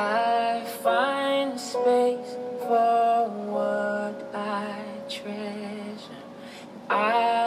I find space for what I treasure. I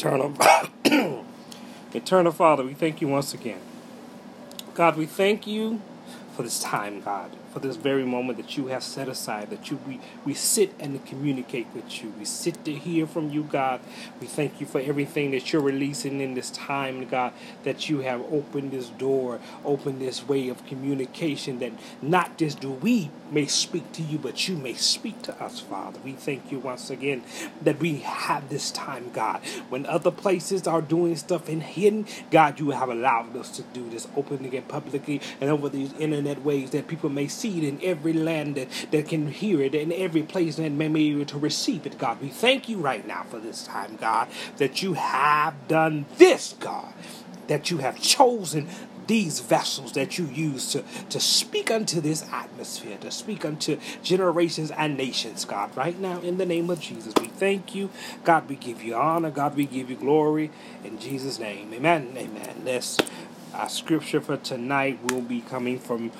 Eternal, Eternal Father, we thank you once again. God, we thank you for this time, God, for this very moment that you have set aside, that you we, we sit and communicate with you. We sit to hear from you, God. We thank you for everything that you're releasing in this time, God, that you have opened this door, opened this way of communication, that not just do we may speak to you, but you may speak to us, Father. We thank you once again that we have this time, God. When other places are doing stuff in hidden, God, you have allowed us to do this openly and publicly and over these internet ways that people may see it in every land that, that can hear it, in every place that may be able to receive it, God. We thank you right now for this time, God, that you have done this, God, that you have chosen these vessels that you use to, to speak unto this atmosphere, to speak unto generations and nations, God. Right now, in the name of Jesus, we thank you. God, we give you honor. God, we give you glory. In Jesus' name, amen. Amen. This uh, scripture for tonight will be coming from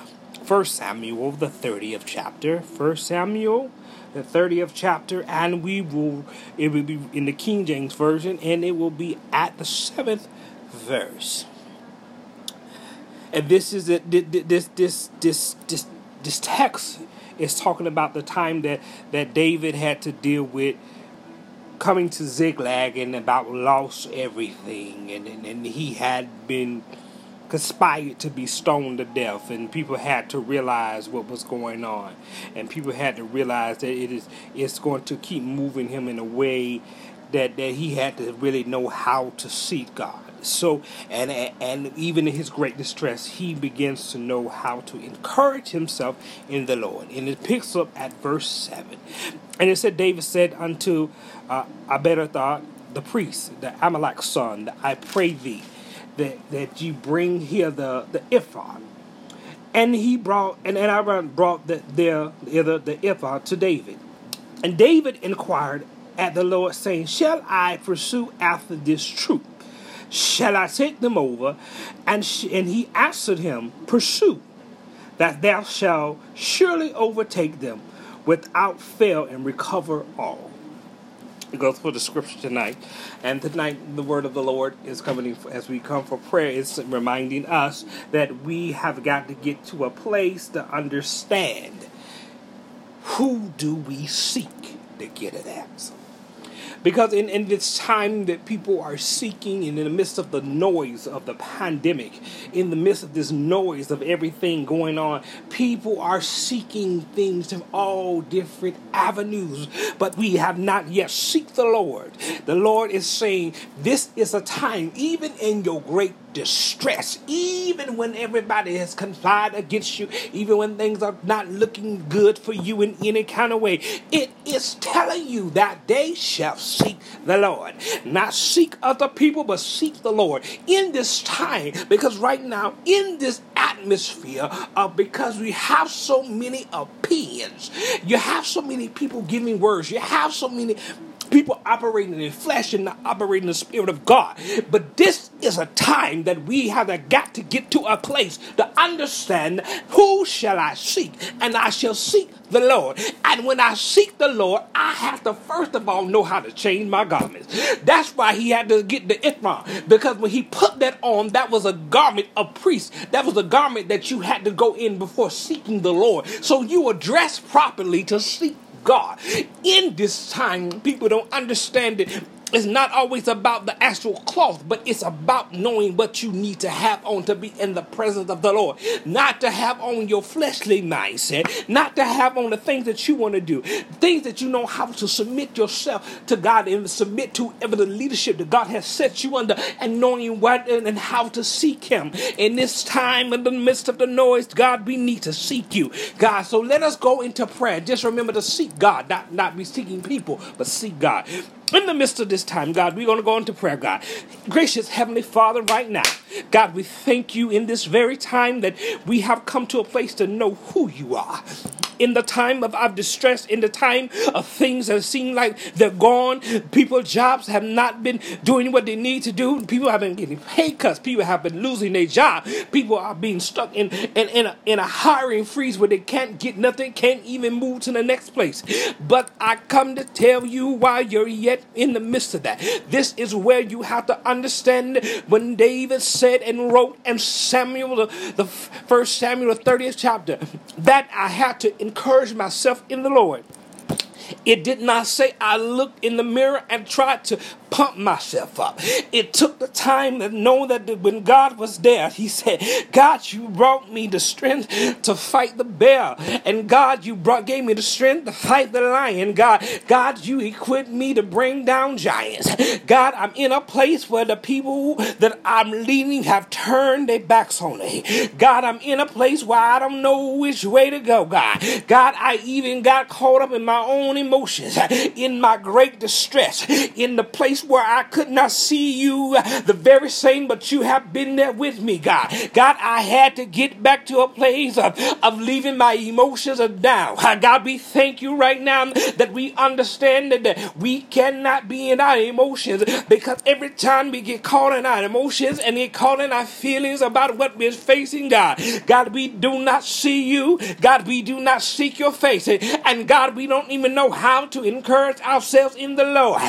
1 Samuel, the 30th chapter. 1 Samuel, the 30th chapter, and we will, it will be in the King James Version, and it will be at the seventh verse. And this is a, this this this this this text is talking about the time that that David had to deal with coming to Ziklag and about lost everything, and and, and he had been conspired to be stoned to death and people had to realize what was going on. And people had to realize that it is it's going to keep moving him in a way that that he had to really know how to seek God. So and and even in his great distress he begins to know how to encourage himself in the lord. And it picks up at verse 7 and it said david said unto uh, abiathar the priest the amalek's son i pray thee that that you bring here the the ephod and he brought and, and Aaron brought the the the, the ephod to david and david inquired at the lord saying shall i pursue after this troop Shall I take them over? And, sh- and he answered him, Pursue, that thou shalt surely overtake them without fail and recover all. We go through the scripture tonight, and tonight the word of the Lord is coming as we come for prayer. It's reminding us that we have got to get to a place to understand who do we seek to get an answer. Because in, in this time that people are seeking, and in the midst of the noise of the pandemic, in the midst of this noise of everything going on, people are seeking things from all different avenues. But we have not yet seek the Lord. The Lord is saying, This is a time, even in your great distress, even when everybody has conspired against you, even when things are not looking good for you in any kind of way, it is telling you that they shall seek the Lord. Not seek other people, but seek the Lord in this time. Because right now, in this atmosphere, uh, because we have so many opinions, you have so many people giving words, you have so many people operating in flesh and not operating in the spirit of God. But this is a time that we have got to get to a place to understand who shall I seek, and I shall seek the Lord. And when I seek the Lord, I have to first of all know how to change my garments. That's why he had to get the ephod, because when he put that on, that was a garment of priest. That was a garment that you had to go in before seeking the Lord. So you were dressed properly to seek God. In this time, people don't understand it it's not always about the actual cloth, but it's about knowing what you need to have on to be in the presence of the Lord. Not to have on your fleshly mindset, not to have on the things that you want to do, things that you know how to submit yourself to God and submit to ever the leadership that God has set you under, and knowing what and how to seek Him. In this time, in the midst of the noise, God, we need to seek you, God. So let us go into prayer. Just remember to seek God, not, not be seeking people, but seek God. In the midst of this time, God, we're going to go into prayer, God. Gracious Heavenly Father, right now, God, we thank you in this very time that we have come to a place to know who you are in the time of our distress, in the time of things that seem like they're gone. People's jobs have not been doing what they need to do. People have been getting pay cuts. People have been losing their job. People are being stuck in, in, in, a, in a hiring freeze where they can't get nothing, can't even move to the next place. But I come to tell you while you're yet in the midst of that. This is where you have to understand when David said and wrote and Samuel, the, the first Samuel, the 30th chapter, that I had to encourage myself in the Lord. It did not say I looked in the mirror and tried to pump myself up. It took the time to know that when God was there, He said, God, you brought me the strength to fight the bear. And God, you brought gave me the strength to fight the lion. God, God, you equipped me to bring down giants. God, I'm in a place where the people that I'm leading have turned their backs on me. God, I'm in a place where I don't know which way to go, God. God, I even got caught up in my own emotions, in my great distress, in the place place where I could not see you the very same, but you have been there with me, God. God, I had to get back to a place of, of leaving my emotions down. God, we thank you right now that we understand that we cannot be in our emotions because every time we get caught in our emotions and get caught in our feelings about what we're facing, God, God, we do not see you. God, we do not seek your face. And God, we don't even know how to encourage ourselves in the Lord.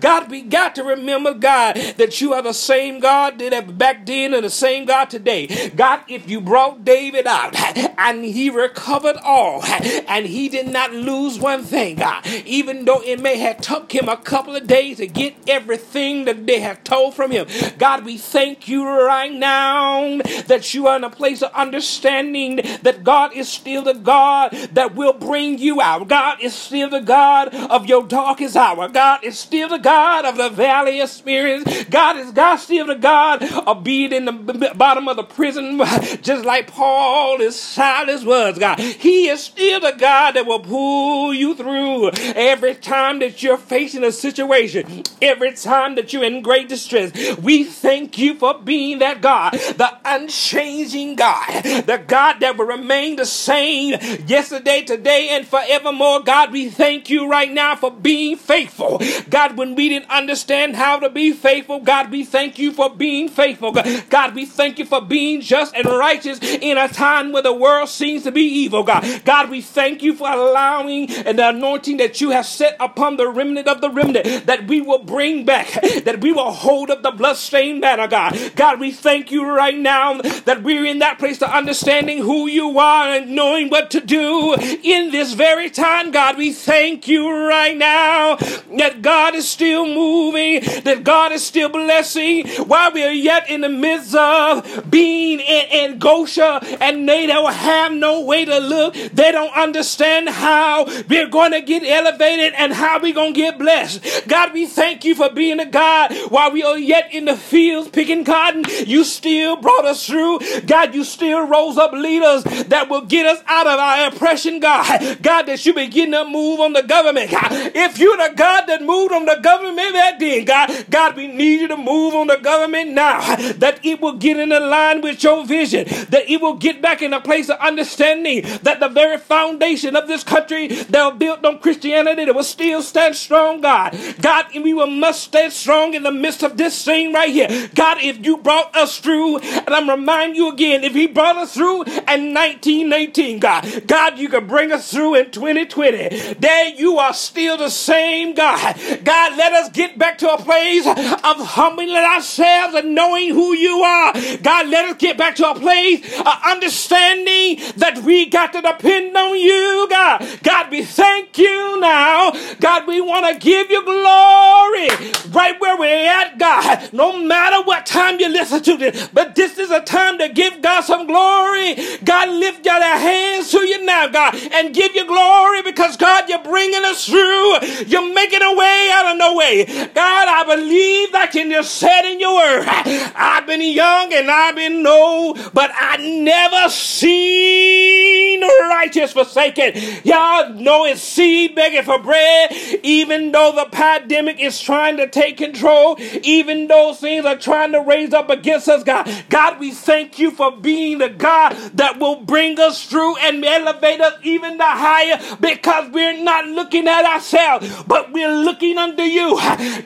God, we got to remember, God, that you are the same God that back then and the same God today. God, if you brought David out and he recovered all and he did not lose one thing, God, even though it may have took him a couple of days to get everything that they have told from him. God, we thank you right now that you are in a place of understanding that God is still the God that will bring you out. God is still the God of your darkest hour. God is still the God of the valley of spirits. God is God still the God of being in the bottom of the prison, just like Paul is Silas was, God. He is still the God that will pull you through every time that you're facing a situation, every time that you're in great distress. We thank you for being that God, the unchanging God, the God that will remain the same yesterday, today, and forevermore. God, we thank you right now for being faithful. God, when we didn't understand understand how to be faithful. God, we thank you for being faithful. God, we thank you for being just and righteous in a time where the world seems to be evil. God, God, we thank you for allowing and the anointing that you have set upon the remnant of the remnant that we will bring back, that we will hold up the bloodstained banner, God. God, we thank you right now that we're in that place to understanding who you are and knowing what to do in this very time, God. We thank you right now that God is still moving that God is still blessing while we are yet in the midst of being in, in Goshen and they don't have no way to look. They don't understand how we're going to get elevated and how we're going to get blessed. God, we thank you for being a God while we are yet in the fields picking cotton. You still brought us through. God, you still rose up leaders that will get us out of our oppression, God. God, that you begin to move on the government. If you're the God that moved on the government that God. God, we need you to move on the government now, that it will get in line with your vision, that it will get back in a place of understanding that the very foundation of this country that was built on Christianity that will still stand strong, God. God, we will must stand strong in the midst of this scene right here. God, if you brought us through, and I'm remind you again, if He brought us through in 1918, God, God, you can bring us through in 2020. There you are still the same God. God, let us get back back to a place of humbling ourselves and knowing who you are. God, let us get back to a place of understanding that we got to depend on you, God. God, we thank you now. God, we want to give you glory right where we're at, God. No matter what time you listen to this, but this is a time to give God some glory. God, lift your hands to you now, God, and give you glory because, God, you're bringing us through. You're making a way out of no way. God, I believe that can just said in your word. I've been young and I've been old, but I never seen righteous forsaken. Y'all know it's seed begging for bread. Even though the pandemic is trying to take control, even though things are trying to raise up against us, God. God, we thank you for being the God that will bring us through and elevate us even the higher because we're not looking at ourselves, but we're looking unto you.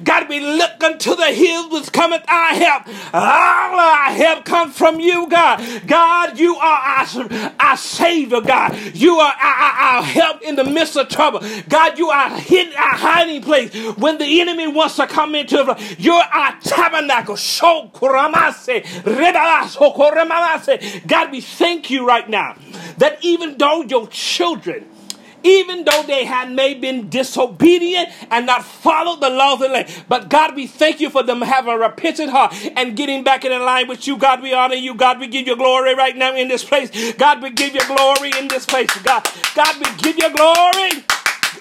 God, we look unto the hills which cometh our help. All our help comes from you, God. God, you are our, our Savior, God. You are our, our, help in the midst of trouble. God, you are hidden, our hiding place when the enemy wants to come into it. You're our tabernacle. God, we thank you right now that even though your children even though they had may been disobedient and not followed the laws of the land. But God, we thank you for them having a repentant heart and getting back in line with you. God, we honor you. God, we give you glory right now in this place. God, we give you glory in this place. God, God, we give you glory.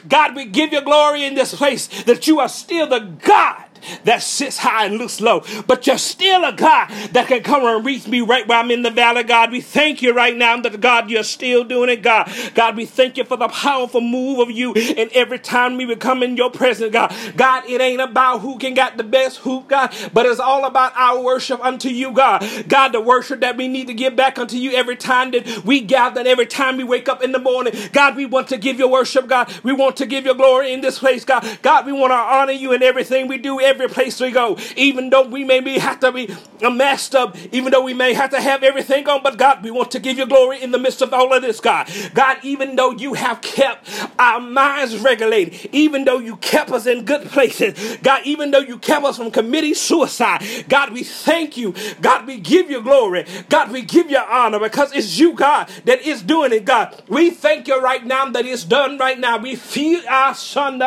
God, we give you glory in this place that you are still the God that sits high and looks low, but you're still a God that can come and reach me right where I'm in the valley, God. We thank you right now that God, you're still doing it, God. God, we thank you for the powerful move of you. And every time we become in your presence, God, God, it ain't about who can got the best hoop, God, but it's all about our worship unto you, God. God, the worship that we need to give back unto you every time that we gather and every time we wake up in the morning. God, we want to give you worship, God. We want to give you glory in this place, God. God, we want to honor you in everything we do every place we go, even though we may be, have to be messed up, even though we may have to have everything on, but God, we want to give you glory in the midst of all of this, God. God, even though you have kept our minds regulated, even though you kept us in good places, God, even though you kept us from committing suicide, God, we thank you. God, we give you glory. God, we give you honor because it's you, God, that is doing it, God. We thank you right now that it's done right now. We feel our son,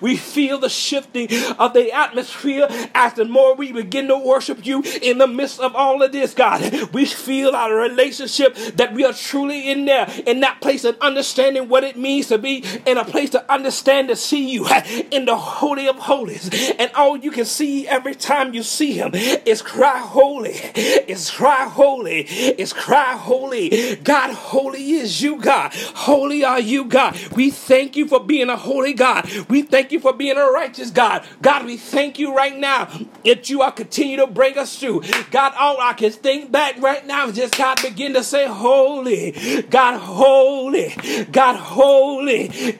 we feel the shifting of the atmosphere as the more we begin to worship you in the midst of all of this, God. We feel our relationship that we are truly in there, in that place of understanding what it means to be in a place to understand to see you in the Holy of Holies. And all you can see every time you see Him is cry holy, is cry holy, is cry holy. God, holy is you, God. Holy are you, God. We thank you for being a holy God. We thank you for being a righteous God. God, we thank you right now that you are continue to bring us through. God, all I can think back right now is just God begin to say, Holy, God, holy, God, holy.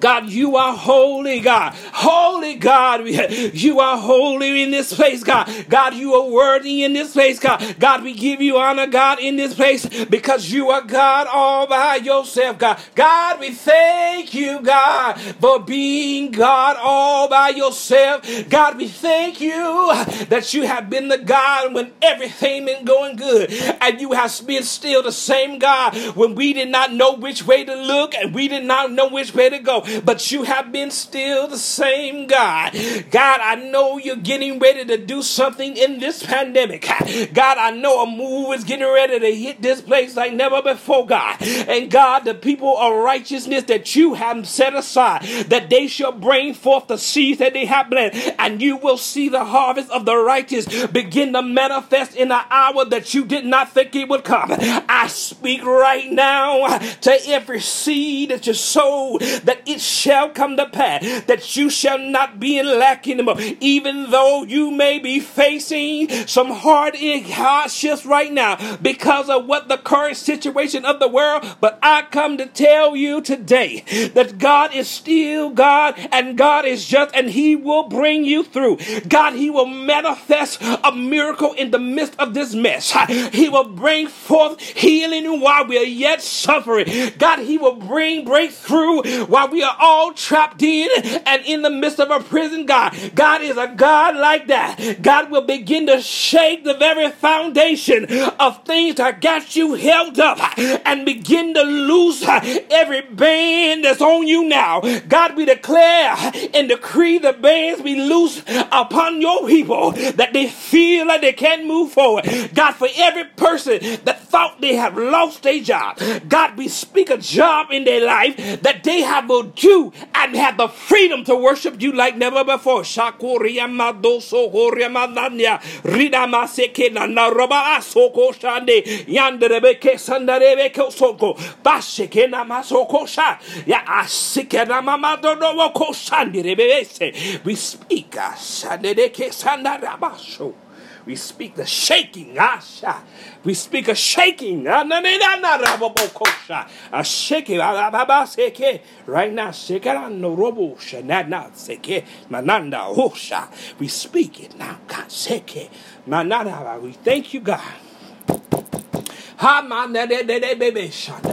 God, you are holy, God. Holy God, you are holy in this place, God. God, you are worthy in this place, God. God, we give you honor, God, in this place because you are God all by yourself, God. God, we thank you, God, for being God all by yourself. God, we thank you that you have been the God when everything been going good and you have been still the same God when we did not know which way to look and we did not know which way to go but you have been still the same God. God, I know you're getting ready to do something in this pandemic. God, I know a move is getting ready to hit this place like never before, God. And God, the people of righteousness that you have set aside, that they shall bring forth the seeds that they have planted, and you will see the harvest of the righteous begin to manifest in an hour that you did not think it would come. I speak right now to every seed that you sowed, that it shall come to pass that you shall not be in lack anymore. Even though you may be facing some hard hardships right now because of what the current situation of the world, but I come to tell you today that God is still God and God is just and He will bring you through. God, He will manifest a miracle in the midst of this mess. He will bring forth healing while we are yet suffering. God, He will bring breakthrough while we are all trapped in and in the midst of a prison, God. God is a God like that. God will begin to shake the very foundation of things that got you held up and begin to loose every band that's on you now. God, we declare and decree the bands be loose upon your people that they feel like they can't move forward. God, for every person that thought they have lost their job, God, we speak a job in their life that they have a you and have the freedom to worship you like never before. We speak. We speak the shaking. We speak a shaking. A shaking. Right now, shekarano robo shanana seke mananda hosha. We speak it now. God seke manana. We thank you, God.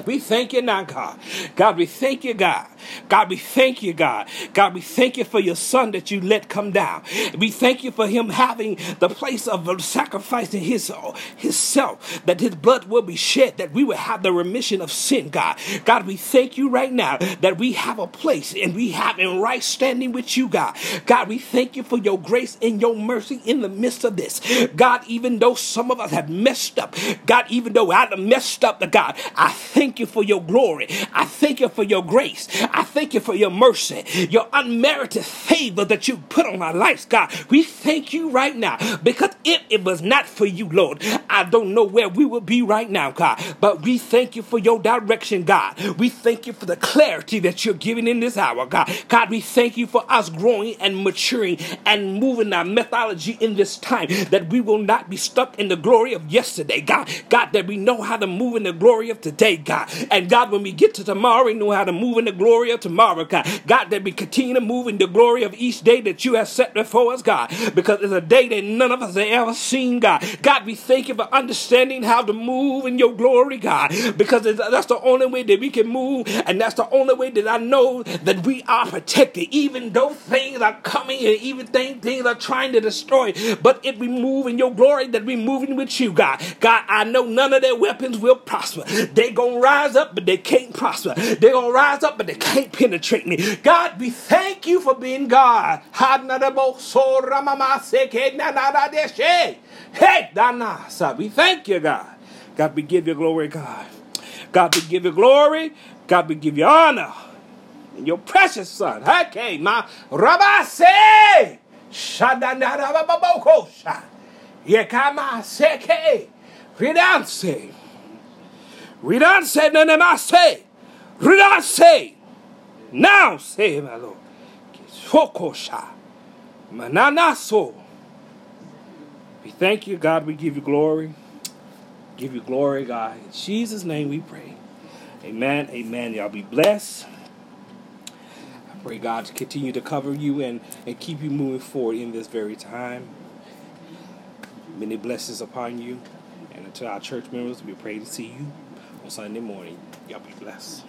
We thank you now, God. God, we thank you, God. God, we thank you, God. God, we thank you for your son that you let come down. We thank you for him having the place of sacrificing his uh, himself, that his blood will be shed, that we will have the remission of sin, God. God, we thank you right now that we have a place and we have in right standing with you, God. God, we thank you for your grace and your mercy in the midst of this. God, even though some of us have messed up, God, even though I messed up, the God, I thank you for your glory. I thank you for your grace. I thank you for your mercy, your unmerited favor that you put on our lives, God. We thank you right now because if it was not for you, Lord, I don't know where we would be right now, God. But we thank you for your direction, God. We thank you for the clarity that you're giving in this hour, God. God, we thank you for us growing and maturing and moving our methodology in this time that we will not be stuck in the glory of yesterday, God. God, that we know how to move in the glory of today, God. And God, when we get to tomorrow, we know how to move in the glory of tomorrow, God. God, that we continue to move in the glory of each day that you have set before us, God, because it's a day that none of us have ever seen, God. God, we thank you for understanding how to move in your glory, God, because that's the only way that we can move, and that's the only way that I know that we are protected, even though things are coming and even things, are trying to destroy. But if we move in your glory, that we're moving with you, God. God, I know none of their weapons will prosper. They gonna rise up, but they can't prosper. They gonna rise up, but they can't penetrate me. God, we thank you for being God. Hey, we thank you, God. God, we give you glory, God. God, we give you glory. God, we give you honor. And your precious son, okay, my Rabase, Shadanarababokosha, Yekama Seke, Ridanse, Ridanse, Nanamase, Ridanse. Now, say my Lord. Fokosha. Mananaso. We thank you, God. We give you glory. Give you glory, God. In Jesus' name we pray. Amen. Amen. Y'all be blessed. I pray God to continue to cover you and, and keep you moving forward in this very time. Many blessings upon you. To our church members, we pray to see you on Sunday morning. Y'all be blessed.